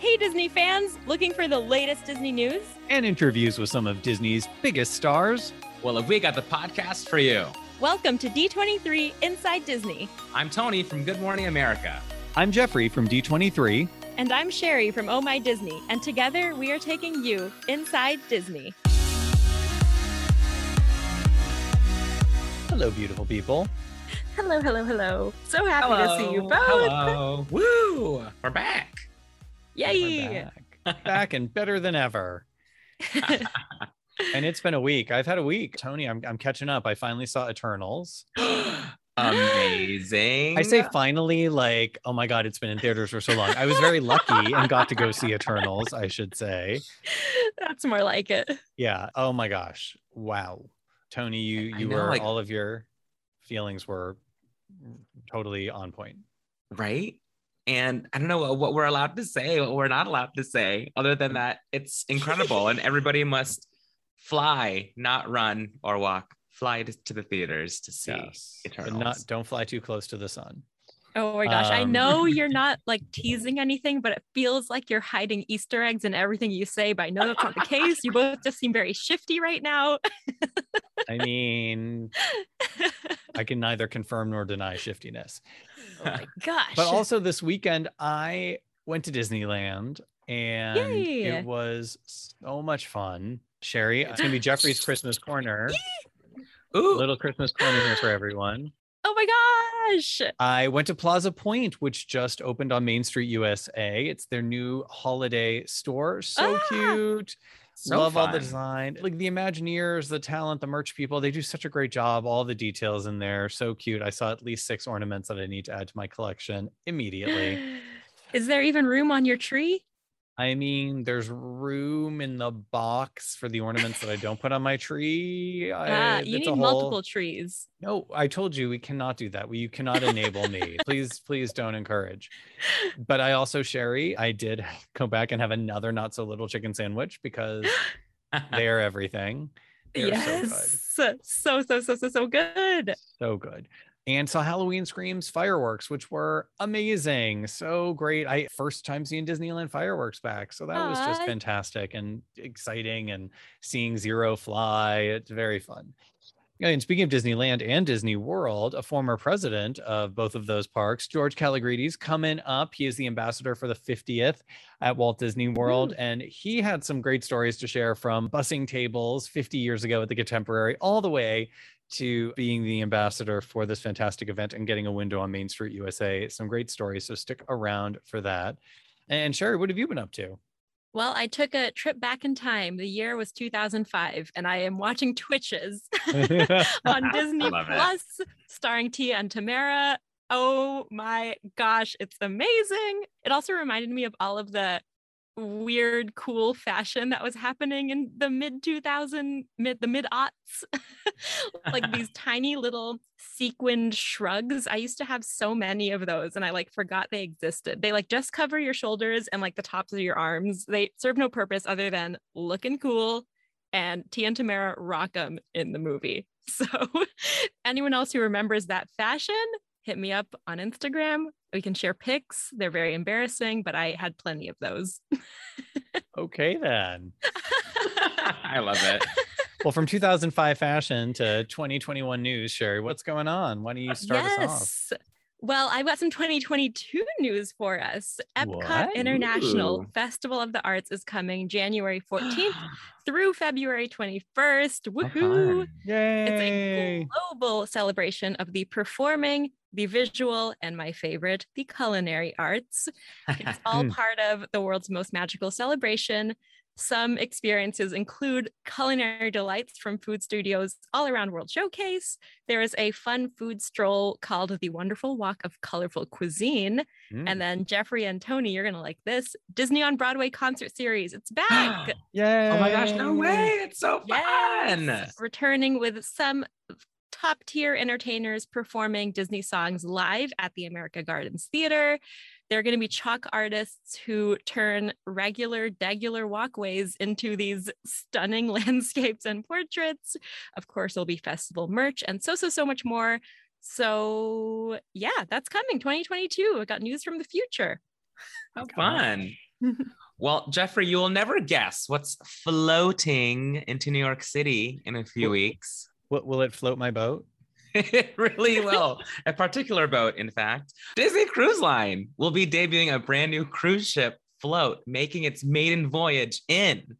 Hey, Disney fans! Looking for the latest Disney news? And interviews with some of Disney's biggest stars? Well, have we got the podcast for you? Welcome to D23 Inside Disney. I'm Tony from Good Morning America. I'm Jeffrey from D23. And I'm Sherry from Oh My Disney. And together we are taking you inside Disney. Hello, beautiful people. Hello, hello, hello. So happy Hello. to see you both. Hello. Woo! We're back. Yay! We're back. back and better than ever. and it's been a week. I've had a week. Tony, I'm, I'm catching up. I finally saw Eternals. Amazing. I say finally, like, oh my God, it's been in theaters for so long. I was very lucky and got to go see Eternals, I should say. That's more like it. Yeah. Oh my gosh. Wow. Tony, you you know, were like- all of your feelings were totally on point. right? And I don't know what we're allowed to say, what we're not allowed to say, other than that it's incredible and everybody must fly, not run or walk. Fly to, to the theaters to see Yes. But not don't fly too close to the sun. Oh my gosh. I Um, know you're not like teasing anything, but it feels like you're hiding Easter eggs in everything you say. But I know that's not the case. You both just seem very shifty right now. I mean, I can neither confirm nor deny shiftiness. oh my gosh. But also this weekend, I went to Disneyland and Yay. it was so much fun. Sherry, it's gonna be Jeffrey's Christmas corner. Ooh, Little Christmas corner here for everyone. Oh my gosh. I went to Plaza Point, which just opened on Main Street, USA. It's their new holiday store. So Ah, cute. so Love all the design. Like the Imagineers, the talent, the merch people, they do such a great job. All the details in there. So cute. I saw at least six ornaments that I need to add to my collection immediately. Is there even room on your tree? I mean, there's room in the box for the ornaments that I don't put on my tree. I, Ah, you need a multiple trees. No, I told you we cannot do that. We, you cannot enable me. please, please don't encourage. But I also, Sherry, I did go back and have another not so little chicken sandwich because they are everything. They're so yes. So, so, so, so, so good. So good. And saw Halloween Screams fireworks, which were amazing. So great. I first time seeing Disneyland fireworks back. So that was just fantastic and exciting and seeing Zero fly. It's very fun. And speaking of Disneyland and Disney World, a former president of both of those parks, George Kalogridis, coming up. He is the ambassador for the 50th at Walt Disney World. And he had some great stories to share from busing tables 50 years ago at the Contemporary all the way to being the ambassador for this fantastic event and getting a window on Main Street USA. Some great stories. So stick around for that. And Sherry, what have you been up to? Well, I took a trip back in time. The year was 2005, and I am watching Twitches on Disney Love it. Plus, starring Tia and Tamara. Oh my gosh, it's amazing. It also reminded me of all of the weird, cool fashion that was happening in the mid 2000, mid the mid aughts. like these tiny little sequined shrugs. I used to have so many of those and I like forgot they existed. They like just cover your shoulders and like the tops of your arms. They serve no purpose other than looking cool. And Tia and Tamara rock them in the movie. So, anyone else who remembers that fashion, hit me up on Instagram. We can share pics. They're very embarrassing, but I had plenty of those. okay, then. I love it. Well, from 2005 fashion to 2021 news, Sherry, what's going on? Why don't you uh, start us off? Well, I've got some 2022 news for us. Epcot What? International Ooh. Festival of the Arts is coming January 14th through February 21st. So Woohoo! fun. It's a global celebration of the performing, the visual, and my favorite, the culinary arts. It's all part of the world's most magical celebration. Some experiences include culinary delights from food studios all around World Showcase. There is a fun food stroll called the Wonderful Walk of Colorful Cuisine. Mm. And then Jeffrey and Tony, you're going to like this Disney on Broadway concert series. It's back. Yay! oh my gosh, no way. It's so fun. Yes. Returning with some top tier entertainers performing Disney songs live at the America Gardens Theater. They're going to be chalk artists who turn regular, degular walkways into these stunning landscapes and portraits. Of course, there'll be festival merch and so, so, so much more. So, yeah, that's coming 2022. I got news from the future. How Gosh. fun. Well, Jeffrey, you will never guess what's floating into New York City in a few weeks. Will, will it float my boat? It really will. a particular boat, in fact. Disney Cruise Line will be debuting a brand new cruise ship float, making its maiden voyage in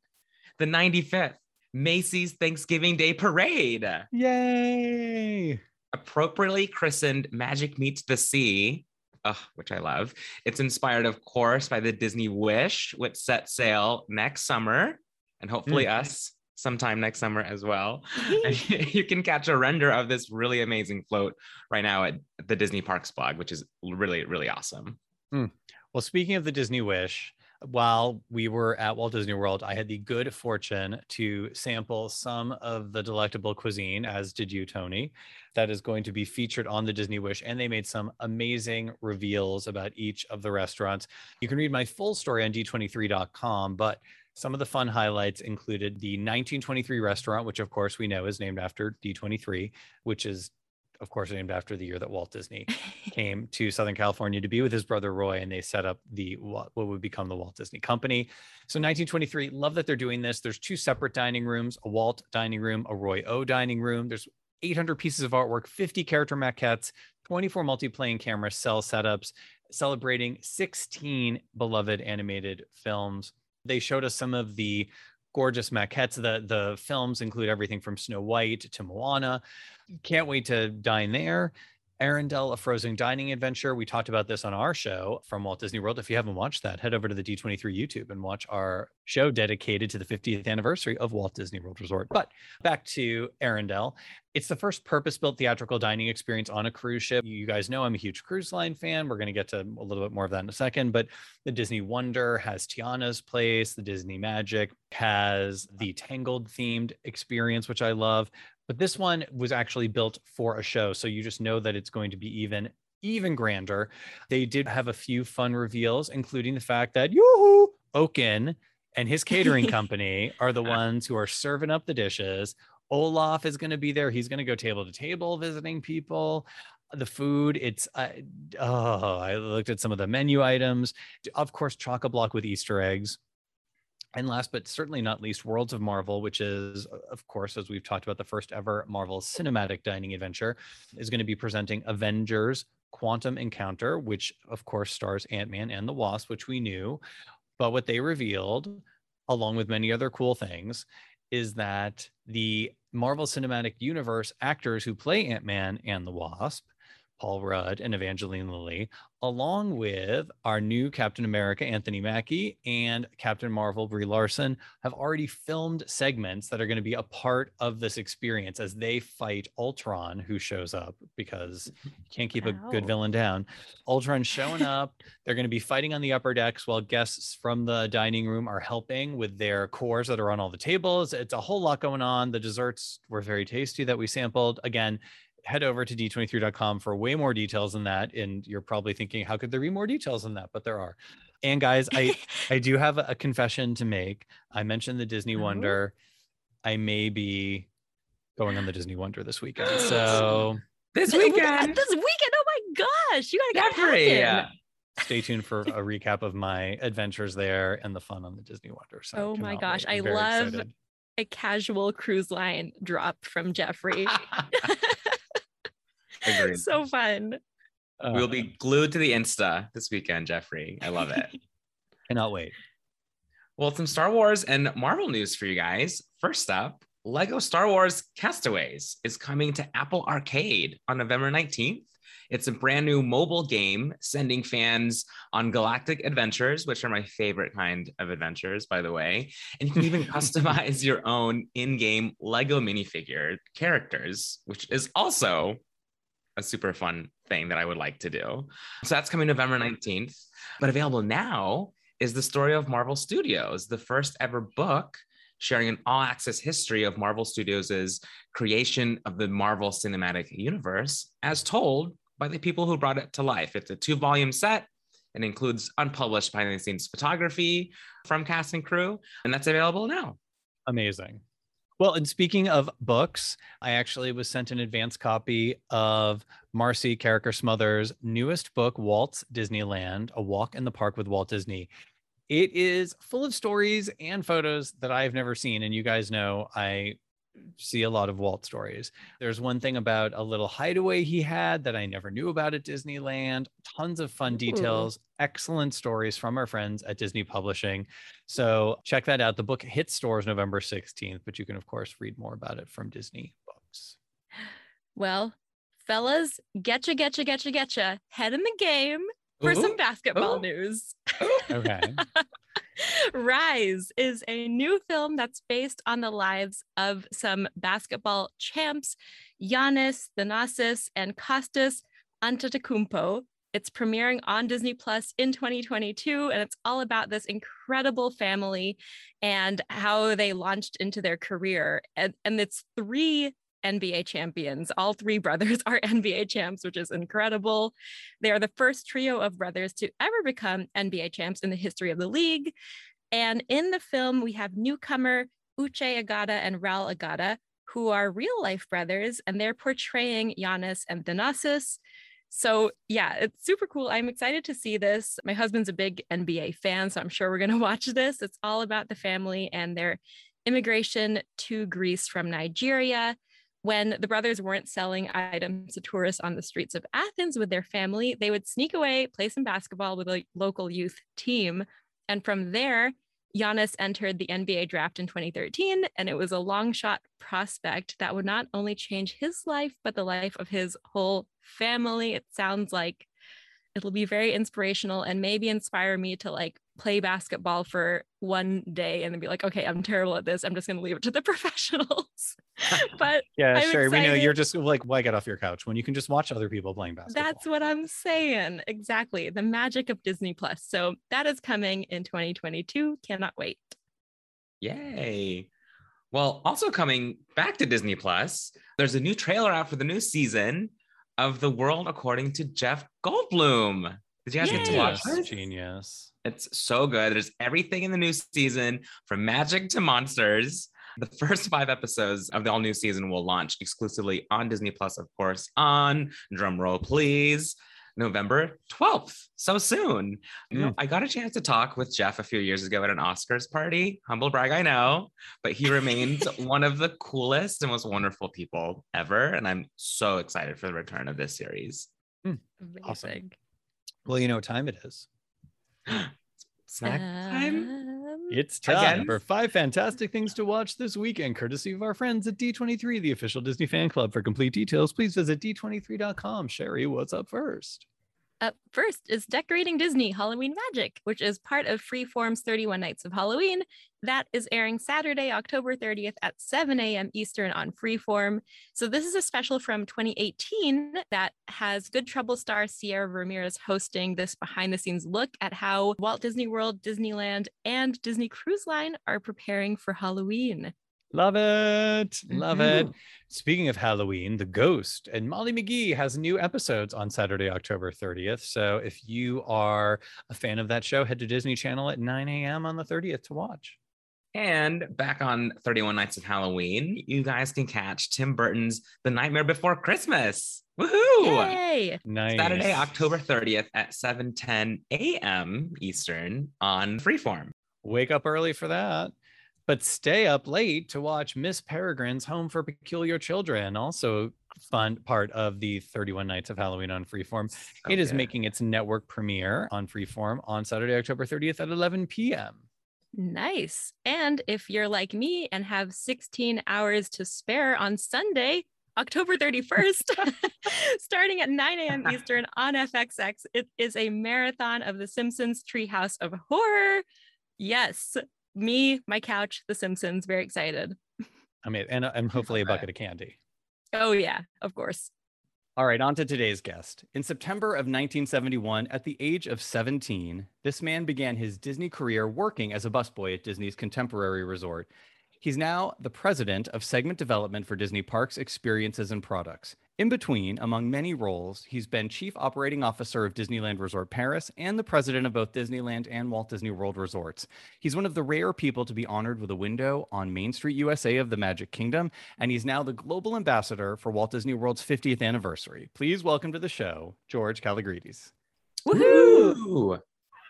the 95th Macy's Thanksgiving Day Parade. Yay! Appropriately christened Magic Meets the Sea, ugh, which I love. It's inspired, of course, by the Disney Wish, which set sail next summer, and hopefully hmm. us sometime next summer as well. And you can catch a render of this really amazing float right now at the Disney Parks blog, which is really, really awesome. Hmm. Well, speaking of the Disney Wish, while we were at Walt Disney World, I had the good fortune to sample some of the delectable cuisine, as did you, Tony, that is going to be featured on the Disney Wish. And they made some amazing reveals about each of the restaurants. You can read my full story on d23.com, but some of the fun highlights included the 1923 restaurant, which of course we know is named after D23, which is of course named after the year that Walt Disney came to Southern California to be with his brother Roy, and they set up the what would become the Walt Disney Company. So 1923, love that they're doing this. There's two separate dining rooms, a Walt dining room, a Roy O dining room. There's 800 pieces of artwork, 50 character maquettes, 24 multiplane camera cel setups, celebrating 16 beloved animated films. They showed us some of the gorgeous maquettes. The the films include everything from Snow White to Moana. Can't wait to dine there. Arendelle, a frozen dining adventure. We talked about this on our show from Walt Disney World. If you haven't watched that, head over to the D23 YouTube and watch our show dedicated to the 50th anniversary of Walt Disney World Resort. But back to Arendelle. It's the first purpose built theatrical dining experience on a cruise ship. You guys know I'm a huge cruise line fan. We're going to get to a little bit more of that in a second. But the Disney Wonder has Tiana's Place, the Disney Magic has the Tangled themed experience, which I love. But this one was actually built for a show. So you just know that it's going to be even even grander. They did have a few fun reveals, including the fact that yoo Oaken and his catering company are the ones who are serving up the dishes. Olaf is going to be there. He's going to go table to table visiting people. The food, it's uh, oh, I looked at some of the menu items. Of course, chock a block with Easter eggs. And last but certainly not least, Worlds of Marvel, which is, of course, as we've talked about, the first ever Marvel cinematic dining adventure, is going to be presenting Avengers Quantum Encounter, which of course stars Ant Man and the Wasp, which we knew. But what they revealed, along with many other cool things, is that the Marvel Cinematic Universe actors who play Ant Man and the Wasp, Paul Rudd and Evangeline Lilly, along with our new Captain America, Anthony Mackie, and Captain Marvel, Brie Larson, have already filmed segments that are going to be a part of this experience as they fight Ultron, who shows up because you can't keep a good villain down. Ultron showing up. They're going to be fighting on the upper decks while guests from the dining room are helping with their cores that are on all the tables. It's a whole lot going on. The desserts were very tasty that we sampled. Again, head over to d23.com for way more details than that. And you're probably thinking, how could there be more details than that? But there are. And guys, I I do have a confession to make. I mentioned the Disney Oh. Wonder. I may be going on the Disney Wonder this weekend. So This uh, weekend, This weekend. Oh my gosh. You gotta get Jeffrey. packing. Uh, stay tuned for a recap of my adventures there and the fun on the Disney Wonder. So Oh my gosh. I love- excited. A casual cruise line drop from Jeffrey. Agreed. so fun. we'll Uh, be glued to the Insta this weekend, Jeffrey. I love it. cannot wait. Well, some Star Wars and Marvel news for you guys. First up, Lego Star Wars Castaways is coming to Apple Arcade on November 19th. It's a brand new mobile game sending fans on galactic adventures, which are my favorite kind of adventures, by the way. And you can even customize your own in game Lego minifigure characters, which is also a super fun thing that I would like to do. So that's coming November 19th. But available now is the story of Marvel Studios, the first ever book sharing an all access history of Marvel Studios' creation of the Marvel Cinematic Universe, as told by the people who brought it to life. It's a two volume set. and includes unpublished behind the scenes photography from cast and crew, and that's available now. Amazing. Well, and speaking of books, I actually was sent an advance copy of Marcy Carriker Smothers' newest book, Walt's Disneyland A Walk in the Park with Walt Disney. It is full of stories and photos that I've never seen. And you guys know I see a lot of Walt stories. There's one thing about a little hideaway he had that I never knew about at Disneyland. Tons of fun Ooh. details, excellent stories from our friends at Disney Publishing. So check that out. The book hits stores November 16th, but you can, of course, read more about it from Disney Books. Well, fellas, getcha, getcha, getcha, getcha. Head in the game for some basketball ooh. news. Okay. Rise is a new film that's based on the lives of some basketball champs, Giannis, Thanasis, and Kostas Antetokounmpo. It's premiering on Disney Plus in 2022, and it's all about this incredible family and how they launched into their career. And, and it's three NBA champions. All three brothers are NBA champs, which is incredible. They are the first trio of brothers to ever become NBA champs in the history of the league. And in the film, we have newcomer Uche Agada and Ral Agada, who are real life brothers, and they're portraying Giannis and Thanasis. So, yeah, it's super cool. I'm excited to see this. My husband's a big NBA fan, so I'm sure we're going to watch this. It's all about the family and their immigration to Greece from Nigeria. When the brothers weren't selling items to tourists on the streets of Athens with their family, they would sneak away, play some basketball with a local youth team. And from there, Giannis entered the NBA draft in 2013, and it was a long shot prospect that would not only change his life, but the life of his whole family. It sounds like it'll be very inspirational and maybe inspire me to like play basketball for one day and then be like, okay, I'm terrible at this. I'm just going to leave it to the professionals. but Yeah, I'm sure. We know you're just like, why get off your couch when you can just watch other people playing basketball? That's what I'm saying. Exactly. The magic of Disney Plus. So that is coming in 2022. Cannot wait. Yay. Well, also coming back to Disney Plus, there's a new trailer out for the new season of The World According to Jeff Goldblum. Did you guys get to watch Genius, this? Genius. It's so good. There's everything in the new season from magic to monsters. The first five episodes of the all new season will launch exclusively on Disney Plus, of course, on drumroll, please, November 12th. So soon. You know, hmm. I got a chance to talk with Jeff a few years ago at an Oscars party. Humble brag, I know, but he remains one of the coolest and most wonderful people ever. And I'm so excited for the return of this series. Hmm. Awesome. Amazing. Well, you know what time it is. Snack time. It's time Again? for five fantastic things to watch this weekend, courtesy of our friends at D23, the official Disney fan club. For complete details, please visit d23.com. Sherry, what's up first? Up first is Decorating Disney Halloween Magic, which is part of Freeform's 31 Nights of Halloween. That is airing Saturday, October 30th at 7 a.m. Eastern on Freeform. So, this is a special from 2018 that has Good Trouble star Sierra Ramirez hosting this behind the scenes look at how Walt Disney World, Disneyland, and Disney Cruise Line are preparing for Halloween. Love it. Love it. Speaking of Halloween, The Ghost and Molly McGee has new episodes on Saturday, October 30th. So if you are a fan of that show, head to Disney Channel at 9 a.m. on the 30th to watch. And back on 31 Nights of Halloween, you guys can catch Tim Burton's The Nightmare Before Christmas. Woohoo! Yay! Nice. Saturday, October 30th at 7:10 a.m. Eastern on Freeform. Wake up early for that. But stay up late to watch Miss Peregrine's Home for Peculiar Children, also fun part of the 31 Nights of Halloween on Freeform. So it is making its network premiere on Freeform on Saturday, October 30th at 11 p.m. Nice. And if you're like me and have 16 hours to spare on Sunday, October 31st, starting at 9 a.m. Eastern on FXX, it is a marathon of The Simpsons Treehouse of Horror. Yes, me, my couch, The Simpsons, very excited. I mean, and, uh, and hopefully a bucket of candy. Oh, yeah, of course. All right, on to today's guest. In September of 1971, at the age of 17, this man began his Disney career working as a busboy at Disney's Contemporary Resort. He's now the president of segment development for Disney Parks, Experiences, and Products. In between, among many roles, he's been chief operating officer of Disneyland Resort Paris and the president of both Disneyland and Walt Disney World Resorts. He's one of the rare people to be honored with a window on Main Street USA of the Magic Kingdom, and he's now the global ambassador for Walt Disney World's 50th anniversary. Please welcome to the show, George Kalogridis. Woohoo!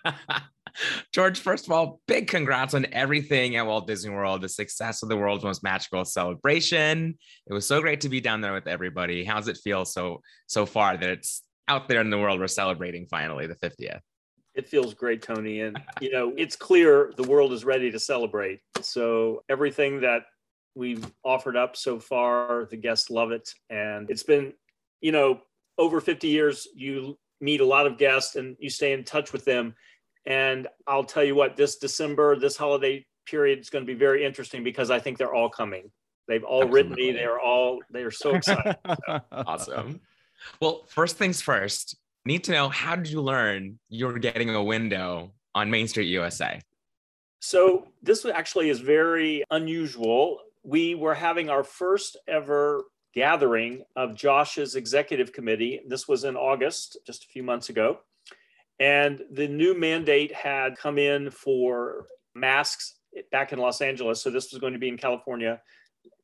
George, first of all, big congrats on everything at Walt Disney World, the success of the world's most magical celebration. It was so great to be down there with everybody. How's it feel so so far that it's out there in the world we're celebrating finally the 50th? It feels great, Tony. And, you know, it's clear the world is ready to celebrate. So everything that we've offered up so far, the guests love it. And it's been, you know, over 50 years, you meet a lot of guests and you stay in touch with them. And I'll tell you what, this December, this holiday period is going to be very interesting because I think they're all coming. They've all Absolutely. written me. They're all, they're so excited. So. awesome. Well, first things first, need to know how did you learn you were getting a window on Main Street USA? So this actually is very unusual. We were having our first ever gathering of Josh's executive committee. This was in August, just a few months ago. And the new mandate had come in for masks back in Los Angeles. So this was going to be in California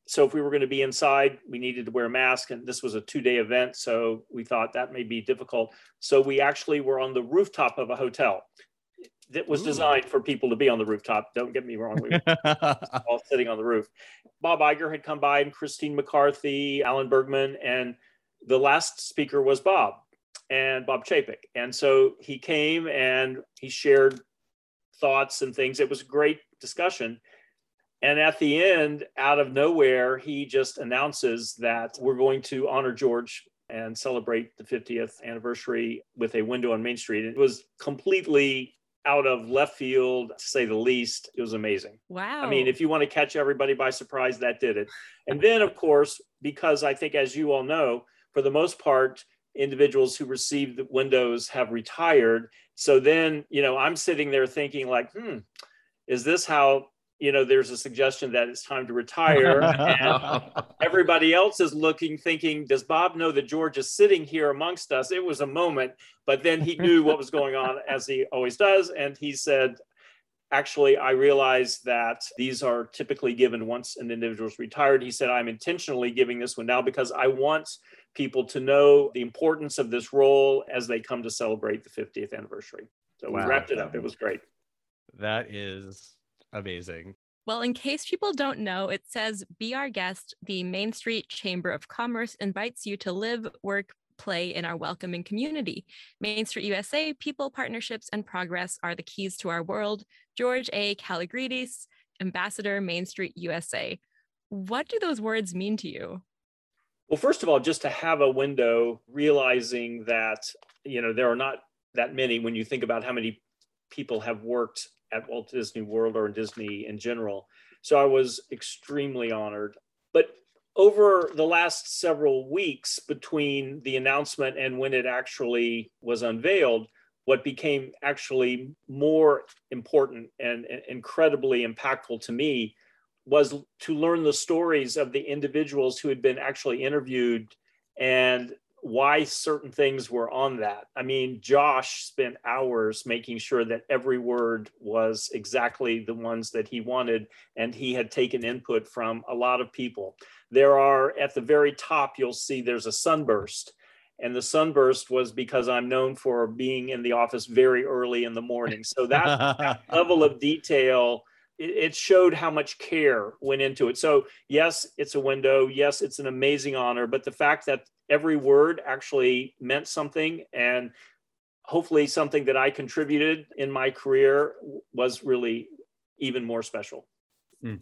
so if we were going to be inside, we needed to wear a mask, and this was a two-day event, so we thought that may be difficult. So we actually were on the rooftop of a hotel that was designed for people to be on the rooftop. Don't get me wrong, we were all sitting on the roof. Bob Iger had come by, and Christine McCarthy, Alan Bergman, and the last speaker was Bob and Bob Chapek. And so he came and he shared thoughts and things. It was a great discussion. And at the end, out of nowhere, he just announces that we're going to honor George and celebrate the 50th anniversary with a window on Main Street. It was completely out of left field, to say the least. It was amazing. Wow. I mean, if you want to catch everybody by surprise, that did it. And then, of course, because I think, as you all know, for the most part, individuals who received the windows have retired. So then, you know, I'm sitting there thinking, like, hmm, is this how you know, there's a suggestion that it's time to retire. and everybody else is looking, thinking, does Bob know that George is sitting here amongst us? It was a moment, but then he knew what was going on, as he always does. And he said, actually, I realize that these are typically given once an individual is retired. He said, I'm intentionally giving this one now because I want people to know the importance of this role as they come to celebrate the 50th anniversary. So wow. we wrapped it up. It was great. That is amazing. Well, in case people don't know, it says Be Our Guest, the Main Street Chamber of Commerce invites you to live, work, play in our welcoming community. Main Street USA, people, partnerships, and progress are the keys to our world. George A. Kalogridis, Ambassador, Main Street USA. What do those words mean to you? Well, first of all, just to have a window, realizing that, you know, there are not that many when you think about how many people have worked at Walt Disney World or in Disney in general. So I was extremely honored. But over the last several weeks between the announcement and when it actually was unveiled, what became actually more important and, and incredibly impactful to me was to learn the stories of the individuals who had been actually interviewed and why certain things were on that. I mean, Josh spent hours making sure that every word was exactly the ones that he wanted, and he had taken input from a lot of people. There are at the very top, you'll see there's a sunburst. And the sunburst was because I'm known for being in the office very early in the morning. So that, that level of detail it showed how much care went into it. So, yes, it's a window. Yes, it's an amazing honor. But the fact that every word actually meant something and hopefully something that I contributed in my career was really even more special. Mm.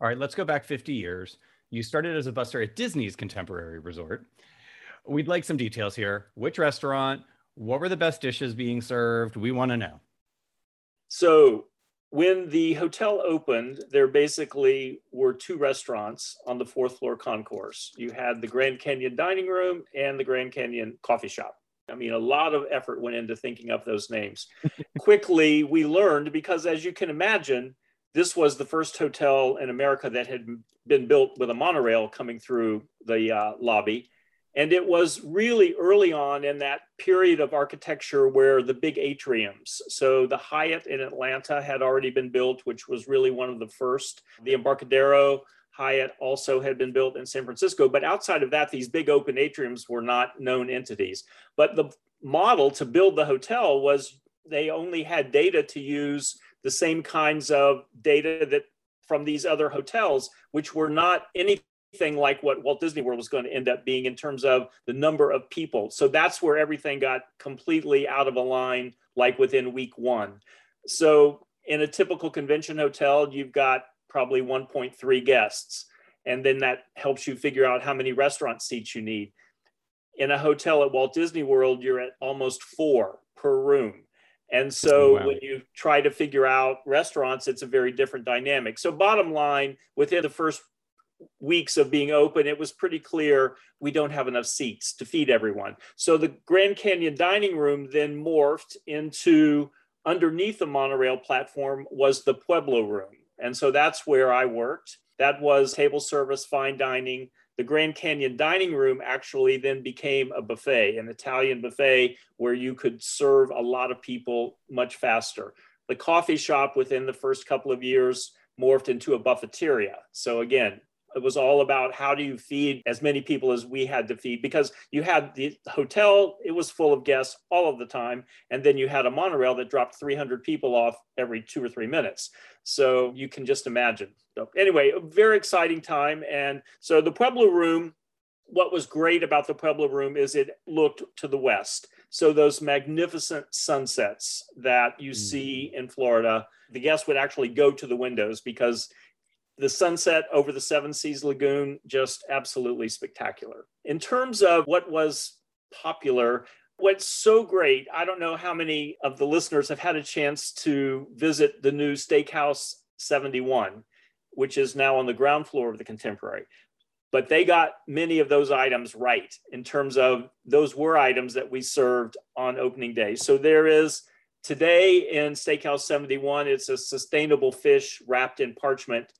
All right, let's go back 50 years. You started as a buster at Disney's Contemporary Resort. We'd like some details here. Which restaurant? What were the best dishes being served? We want to know. So, when the hotel opened, there basically were two restaurants on the fourth floor concourse. You had the Grand Canyon dining room and the Grand Canyon coffee shop. I mean, a lot of effort went into thinking up those names. Quickly, we learned because, as you can imagine, this was the first hotel in America that had been built with a monorail coming through the uh, lobby. And it was really early on in that period of architecture where the big atriums. So the Hyatt in Atlanta had already been built, which was really one of the first. The Embarcadero Hyatt also had been built in San Francisco. But outside of that, these big open atriums were not known entities. But the model to build the hotel was they only had data to use the same kinds of data that from these other hotels, which were not anything like what Walt Disney World was going to end up being in terms of the number of people. So that's where everything got completely out of line, like within week one. So in a typical convention hotel, you've got probably 1.3 guests. And then that helps you figure out how many restaurant seats you need. In a hotel at Walt Disney World, you're at almost four per room. And so oh, wow. when you try to figure out restaurants, it's a very different dynamic. So, bottom line, within the first weeks of being open, it was pretty clear we don't have enough seats to feed everyone. So, the Grand Canyon dining room then morphed into underneath the monorail platform was the Pueblo room. And so that's where I worked. That was table service, fine dining. The Grand Canyon dining room actually then became a buffet, an Italian buffet where you could serve a lot of people much faster. The coffee shop within the first couple of years morphed into a buffeteria. So again, it was all about how do you feed as many people as we had to feed because you had the hotel it was full of guests all of the time and then you had a monorail that dropped 300 people off every two or three minutes. So you can just imagine. So anyway a very exciting time and so the pueblo room what was great about the pueblo room is it looked to the west. So those magnificent sunsets that you mm. see in florida the guests would actually go to the windows because the sunset over the Seven Seas Lagoon, just absolutely spectacular. In terms of what was popular, what's so great, I don't know how many of the listeners have had a chance to visit the new Steakhouse 71, which is now on the ground floor of the Contemporary. But they got many of those items right in terms of those were items that we served on opening day. So there is today in Steakhouse 71, it's a sustainable fish wrapped in parchment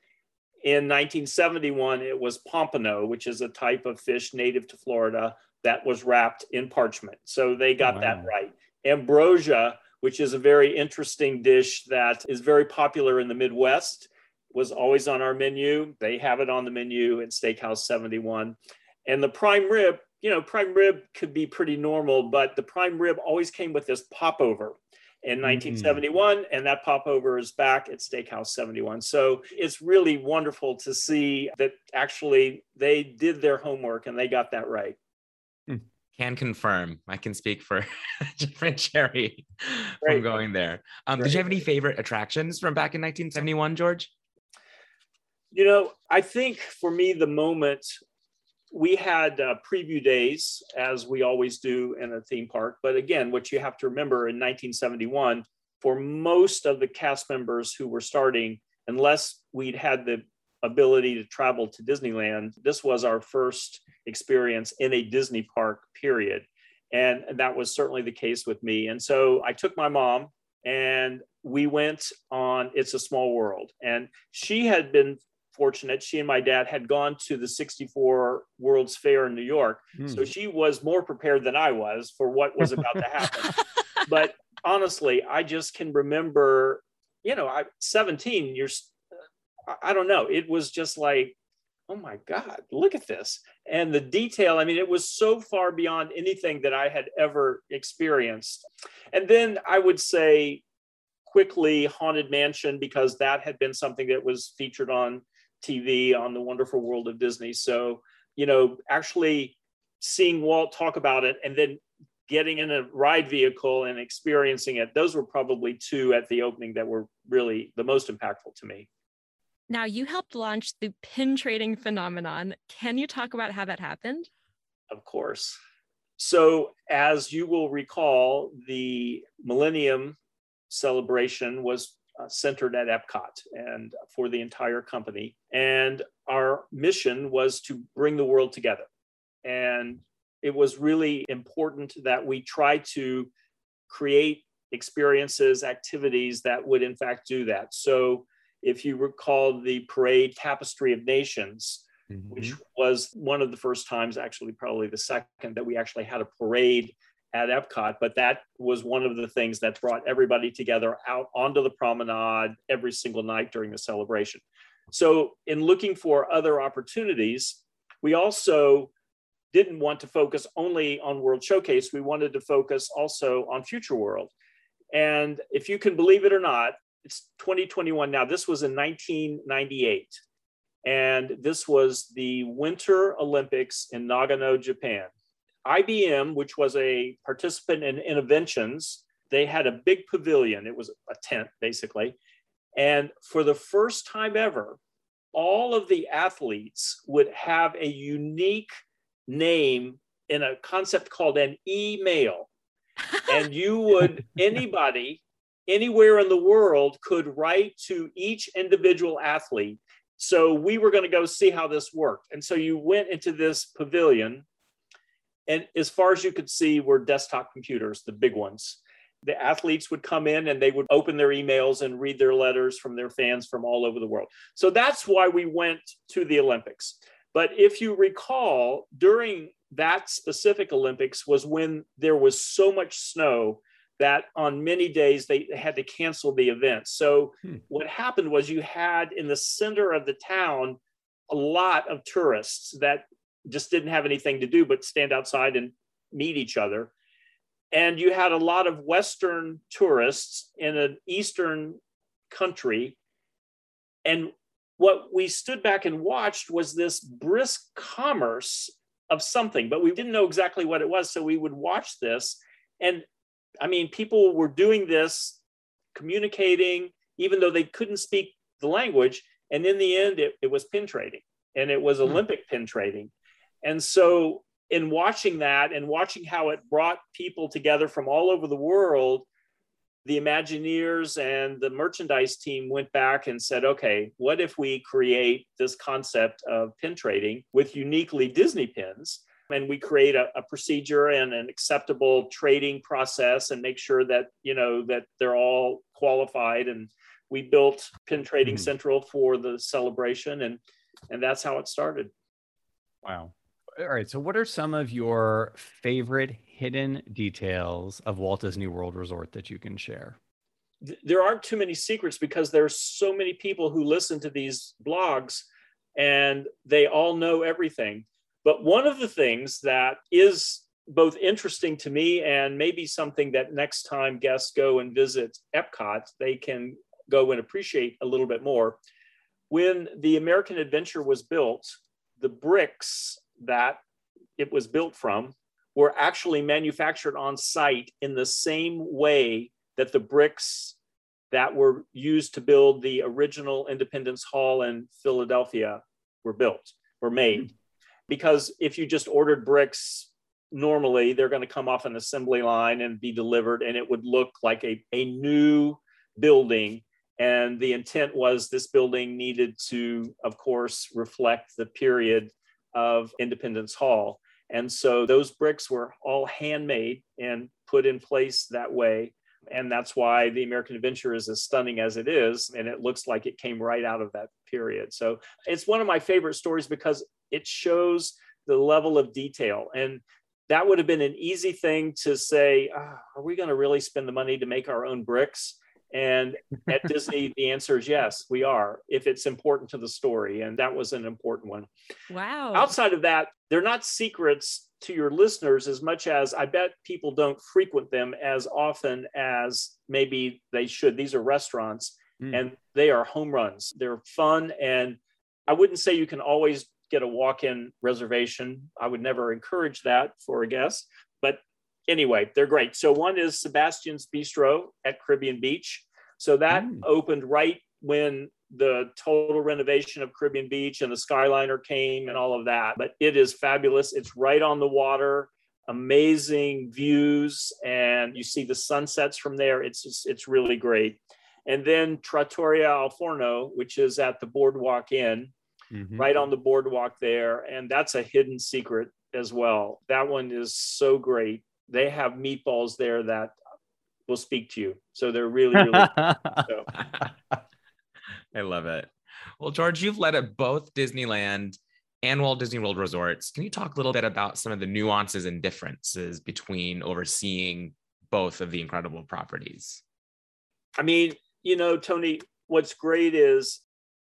in 1971, it was pompano, which is a type of fish native to Florida that was wrapped in parchment. So they got wow. that right. Ambrosia, which is a very interesting dish that is very popular in the Midwest, was always on our menu. They have it on the menu in Steakhouse 71. And the prime rib, you know, prime rib could be pretty normal, but the prime rib always came with this popover in 1971, mm-hmm. and that popover is back at Steakhouse 71. So it's really wonderful to see that actually they did their homework and they got that right. Hmm. Can confirm. I can speak for different Jerry from going there. Um, did you have any favorite attractions from back in 1971, George? You know, I think for me, the moment we had uh, preview days as we always do in a theme park. But again what you have to remember in 1971 for most of the cast members who were starting unless we'd had the ability to travel to disneyland this was our first experience in a disney park period. And that was certainly the case with me. And so i took my mom and we went on it's a small world. And she had been fortunate. She and my dad had gone to the 64 World's Fair in New York. Mm. So she was more prepared than I was for what was about to happen. but honestly, I just can remember, you know, I 17, you're, I don't know, it was just like, oh my God, look at this. And the detail, I mean, it was so far beyond anything that I had ever experienced. And then I would say, quickly Haunted Mansion because that had been something that was featured on TV on the Wonderful World of Disney. So, you know, actually seeing Walt talk about it and then getting in a ride vehicle and experiencing it, those were probably two at the opening that were really the most impactful to me. Now, you helped launch the pin trading phenomenon. Can you talk about how that happened? Of course. So, as you will recall, the Millennium celebration was uh, centered at Epcot and for the entire company. And our mission was to bring the world together. And it was really important that we try to create experiences, activities that would, in fact, do that. So, if you recall the parade Tapestry of Nations, mm-hmm. which was one of the first times, actually, probably the second, that we actually had a parade at Epcot, but that was one of the things that brought everybody together out onto the promenade every single night during the celebration. So, in looking for other opportunities, we also didn't want to focus only on World Showcase. We wanted to focus also on Future World. And if you can believe it or not, it's 2021 now. This was in 1998. And this was the Winter Olympics in Nagano, Japan. IBM, which was a participant in interventions, they had a big pavilion. It was a tent, basically. And for the first time ever, all of the athletes would have a unique name in a concept called an email. and you would, anybody, anywhere in the world could write to each individual athlete. So we were going to go see how this worked. And so you went into this pavilion, and as far as you could see were desktop computers, the big ones. The athletes would come in and they would open their emails and read their letters from their fans from all over the world. So that's why we went to the Olympics. But if you recall, during that specific Olympics was when there was so much snow that on many days they had to cancel the event. So hmm. what happened was you had in the center of the town a lot of tourists that just didn't have anything to do but stand outside and meet each other. And you had a lot of Western tourists in an Eastern country. And what we stood back and watched was this brisk commerce of something, but we didn't know exactly what it was. So we would watch this. And I mean, people were doing this, communicating, even though they couldn't speak the language. And in the end, it, it was pin trading and it was hmm. Olympic pin trading. And so, in watching that and watching how it brought people together from all over the world, the Imagineers and the merchandise team went back and said, okay, what if we create this concept of pin trading with uniquely Disney pins? And we create a, a, procedure and an acceptable trading process and make sure that, you know, that they're all qualified. And we built Pin Trading mm-hmm. Central for the celebration. And, and that's how it started. Wow. All right. So, what are some of your favorite hidden details of Walt Disney World Resort that you can share? There aren't too many secrets because there are so many people who listen to these blogs and they all know everything. But one of the things that is both interesting to me and maybe something that next time guests go and visit Epcot, they can go and appreciate a little bit more. When the American Adventure was built, the bricks that it was built from were actually manufactured on site in the same way that the bricks that were used to build the original Independence Hall in Philadelphia were built, were made. Hmm. Because if you just ordered bricks normally, they're going to come off an assembly line and be delivered, and it would look like a, a new building. And the intent was this building needed to, of course, reflect the period of Independence Hall. And so those bricks were all handmade and put in place that way. And that's why the American Adventure is as stunning as it is. And it looks like it came right out of that period. So it's one of my favorite stories because it shows the level of detail. And that would have been an easy thing to say, oh, are we going to really spend the money to make our own bricks? And at Disney, the answer is yes, we are, if it's important to the story. And that was an important one. Wow. Outside of that, they're not secrets to your listeners as much as I bet people don't frequent them as often as maybe they should. These are restaurants mm. and they are home runs. They're fun. And I wouldn't say you can always get a walk in reservation. I would never encourage that for a guest, but anyway, they're great. So one is Sebastian's Bistro at Caribbean Beach. So that mm. opened right when the total renovation of Caribbean Beach and the Skyliner came and all of that. But it is fabulous. It's right on the water, amazing views, and you see the sunsets from there. It's just, it's really great. And then Trattoria Al Forno, which is at the Boardwalk Inn, mm-hmm. right on the boardwalk there, and that's a hidden secret as well. That one is so great they have meatballs there that will speak to you. So they're really, really. so. I love it. Well, George, you've led at both Disneyland and Walt Disney World resorts. Can you talk a little bit about some of the nuances and differences between overseeing both of the incredible properties? I mean, you know, Tony, what's great is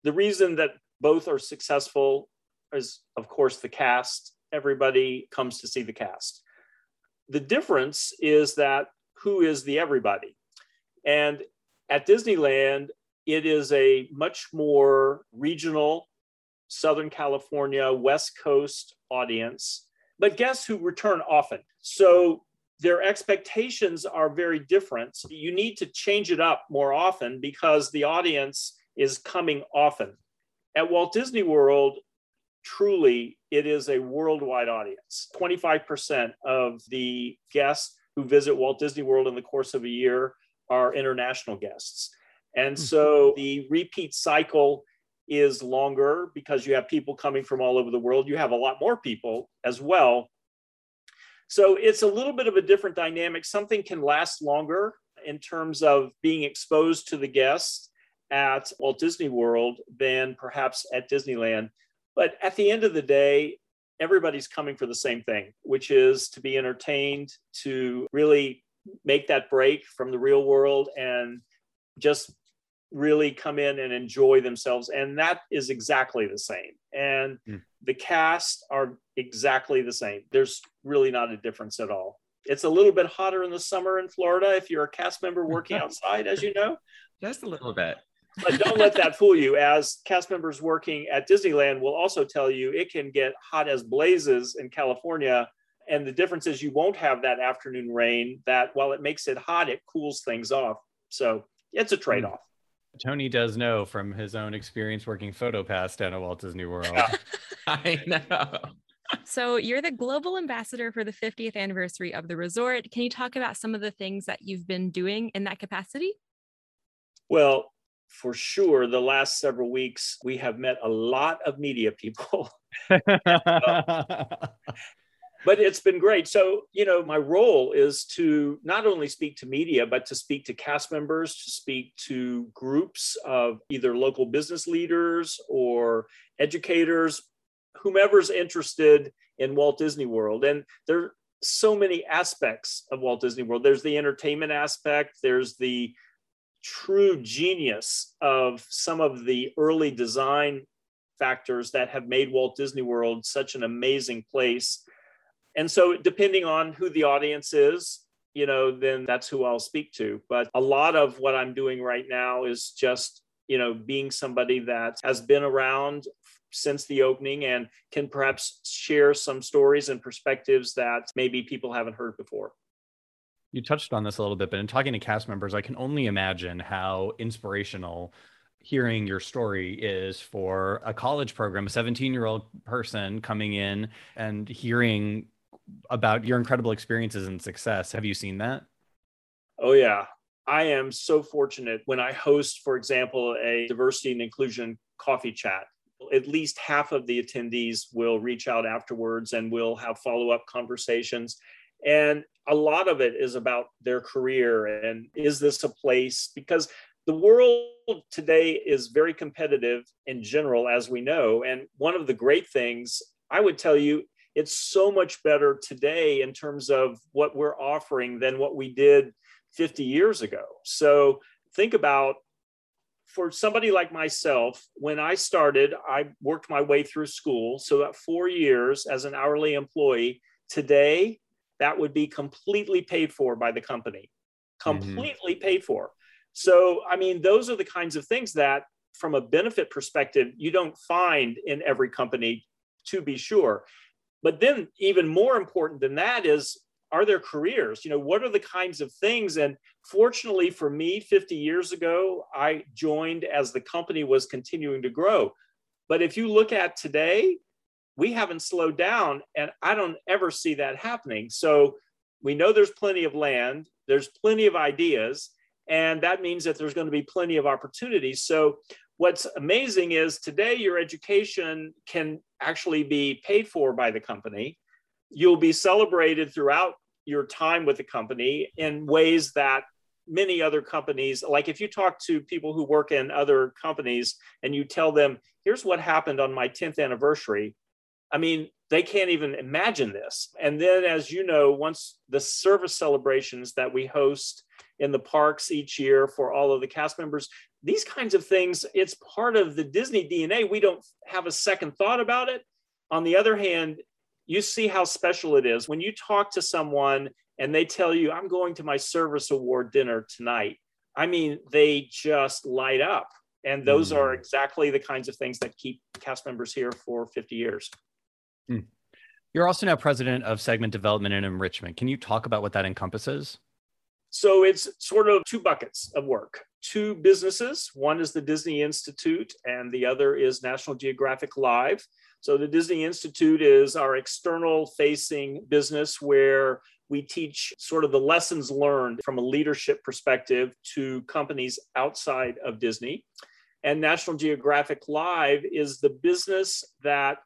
the reason that both are successful is, of course, the cast. Everybody comes to see the cast the difference is that who is the everybody? And at Disneyland, it is a much more regional, Southern California, West Coast audience, but guests who return often. So their expectations are very different. You need to change it up more often because the audience is coming often. At Walt Disney World, truly, it is a worldwide audience. 25% of the guests who visit Walt Disney World in the course of a year are international guests. And hmm. so the repeat cycle is longer because you have people coming from all over the world. You have a lot more people as well so it's a little bit of a different dynamic. Something can last longer in terms of being exposed to the guests at Walt Disney World than perhaps at Disneyland. But at the end of the day, everybody's coming for the same thing, which is to be entertained, to really make that break from the real world and just really come in and enjoy themselves. And that is exactly the same. And mm. the cast are exactly the same. There's really not a difference at all. It's a little bit hotter in the summer in Florida if you're a cast member working outside, as you know. Just a little bit. But don't let that fool you. As cast members working at Disneyland will also tell you, it can get hot as blazes in California. And the difference is you won't have that afternoon rain that while it makes it hot, it cools things off. So it's a hmm. trade off. Tony does know from his own experience working PhotoPass down at Walt Disney World. Yeah. I know. So, you're the global ambassador for the 50th anniversary of the resort. Can you talk about some of the things that you've been doing in that capacity? Well, for sure, the last several weeks, we have met a lot of media people. but it's been great. So, you know, my role is to not only speak to media, but to speak to cast members, to speak to groups of either local business leaders or educators, whomever's interested in Walt Disney World. And there so many aspects of Walt Disney World. There's the entertainment aspect, there's the true genius of some of the early design factors that have made Walt Disney World such an amazing place and so, depending on who the audience is, you know, then that's who I'll speak to. But a lot of what I'm doing right now is just, you know, being somebody that has been around since the opening and can perhaps share some stories and perspectives that maybe people haven't heard before. You touched on this a little bit, but in talking to cast members, I can only imagine how inspirational hearing your story is for a college program, a 17 year old person coming in and hearing about your incredible experiences and success. Have you seen that? Oh, yeah. I am so fortunate when I host, for example, a diversity and inclusion coffee chat. At least half of the attendees will reach out afterwards and we'll have follow up conversations. And a lot of it is about their career and is this a place? Because the world today is very competitive in general, as we know. And one of the great things I would tell you it's so much better today in terms of what we're offering than what we did 50 years ago. So think about for somebody like myself, when I started, I worked my way through school. So about four years as an hourly employee. Today, that would be completely paid for by the company, mm-hmm. completely mm-hmm. paid for. So, I mean, those are the kinds of things that, from a benefit perspective, you don't find in every company, to be sure. But then, even more important than that is are there careers? You know, what are the kinds of things? And fortunately for me, 50 years ago, I joined as the company was continuing to grow. But if you look at today, we haven't slowed down, and I don't ever see that happening. So we know there's plenty of land, there's plenty of ideas, and that means that there's going to be plenty of opportunities. So what's amazing is today your education can actually be paid for by the company. You'll be celebrated throughout your time with the company in ways that many other companies, like if you talk to people who work in other companies and you tell them, here's what happened on my 10th anniversary, I mean, they can't even imagine this. And then, as you know, once the service celebrations that we host in the parks each year for all of the cast members, these kinds of things, it's part of the Disney DNA. We don't have a second thought about it. On the other hand, you see how special it is. When you talk to someone and they tell you, I'm going to my service award dinner tonight, I mean, they just light up. And those mm. are exactly the kinds of things that keep cast members here for 50 years. Hmm. You're also now president of segment development and enrichment. Can you talk about what that encompasses? So it's sort of two buckets of work. Two businesses. One is the Disney Institute, and the other is National Geographic Live. So the Disney Institute is our external facing business where we teach sort of the lessons learned from a leadership perspective to companies outside of Disney. And National Geographic Live is the business that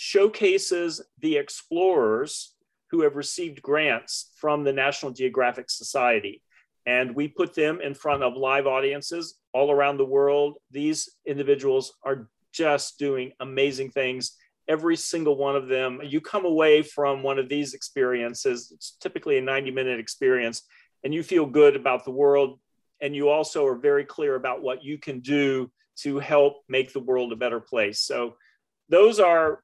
showcases the explorers who have received grants from the National Geographic Society. And we put them in front of live audiences all around the world. These individuals are just doing amazing things. Every single one of them, you come away from one of these experiences, it's typically a 90 minute experience, and you feel good about the world. And you also are very clear about what you can do to help make the world a better place. So, those are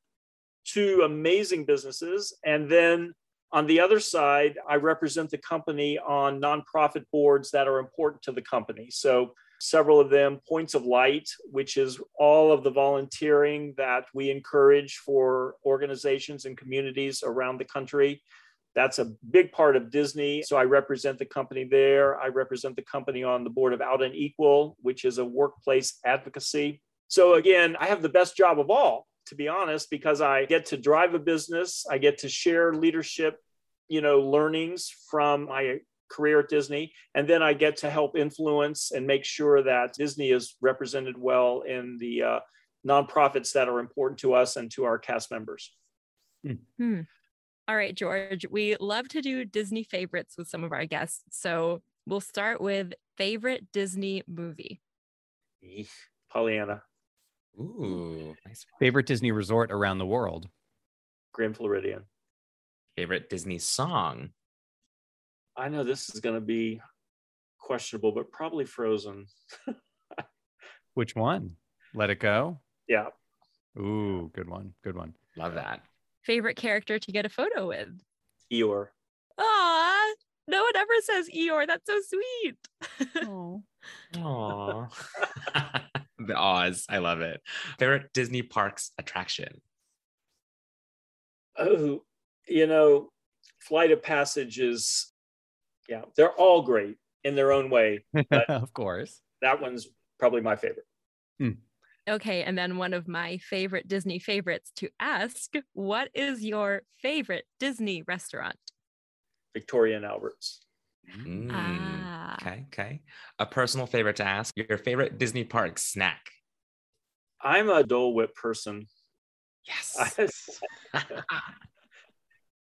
two amazing businesses. And then on the other side, I represent the company on nonprofit boards that are important to the company. So several of them, Points of Light, which is all of the volunteering that we encourage for organizations and communities around the country. That's a big part of Disney. So I represent the company there. I represent the company on the board of Out and Equal, which is a workplace advocacy. So again, I have the best job of all to be honest, because I get to drive a business, I get to share leadership, you know, learnings from my career at Disney, and then I get to help influence and make sure that Disney is represented well in the uh, nonprofits that are important to us and to our cast members. Hmm. All right, George, we love to do Disney favorites with some of our guests. So we'll start with favorite Disney movie. Pollyanna. Ooh, nice. Favorite Disney resort around the world? Grand Floridian. Favorite Disney song? I know this is going to be questionable, but probably Frozen. Which one? Let It Go? Yeah. Ooh, good one. Good one. Love that. Favorite character to get a photo with? Eeyore. Aw, no one ever says Eeyore. That's so sweet. Oh. Aww. the Oz. I love it. Favorite Disney parks attraction? Oh, you know, Flight of Passage is, yeah, they're all great in their own way. But of course. that one's probably my favorite. Okay, and then one of my favorite Disney favorites to ask what is your favorite Disney restaurant? Victoria and Alberts. Mm, Ah. Okay, okay. A personal favorite to ask your favorite Disney park snack? I'm a Dole Whip person. Yes.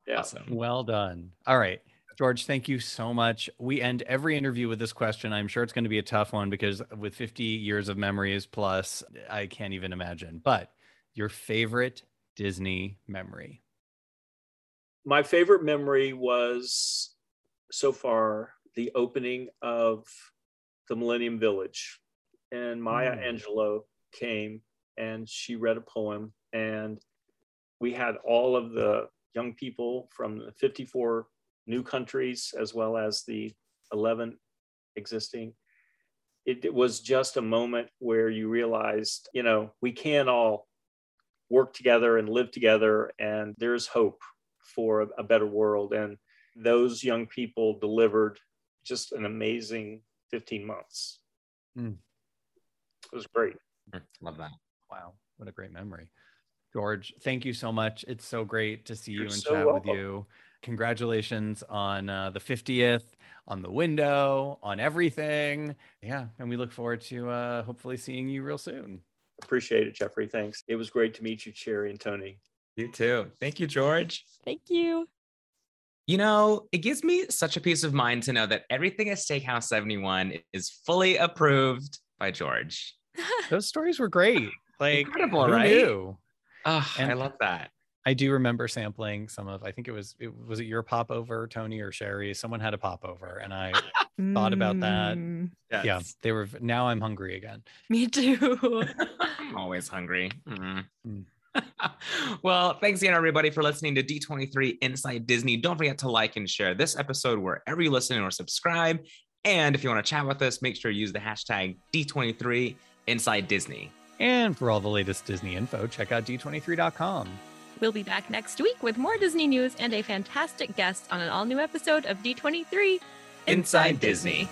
Yeah. Awesome. Well done. All right. George, thank you so much. We end every interview with this question. I'm sure it's going to be a tough one because with 50 years of memories plus, I can't even imagine. But your favorite Disney memory? My favorite memory was so far the opening of the Millennium Village. And Maya Mm. Angelou came and she read a poem. And we had all of the young people from the 54 new countries as well as the 11 existing. It, it was just a moment where you realized, you know, we can all work together and live together, and there's hope for a, a better world. And those young people delivered just an amazing 15 months. Mm. It was great. Mm, Love that. Wow. What a great memory. George, thank you so much. It's so great to see you You're and so chat welcome. with you. Congratulations on uh, the 50th, on the window, on everything. Yeah. And we look forward to uh, hopefully seeing you real soon. Appreciate it, Jeffrey. Thanks. It was great to meet you, Sherry and Tony. You too. Thank you, George. Thank you. You know, it gives me such a peace of mind to know that everything at Steakhouse 71 is fully approved by George. Those stories were great. Like, Incredible, who right? knew? Oh, I love that. I do remember sampling some of. I think it was it was it your popover, Tony or Sherry. Someone had a popover, and I Thought about that. Mm, yeah they were. Now I'm hungry again. me too. I'm always hungry. Mm. Mm. well, thanks again, everybody, for listening to D23 Inside Disney. Don't forget to like and share this episode wherever you listen or subscribe. And if you want to chat with us, make sure you use the hashtag D23 Inside Disney. And for all the latest Disney info, check out d23.com. We'll be back next week with more Disney news and a fantastic guest on an all new episode of D23 Inside Disney. Disney.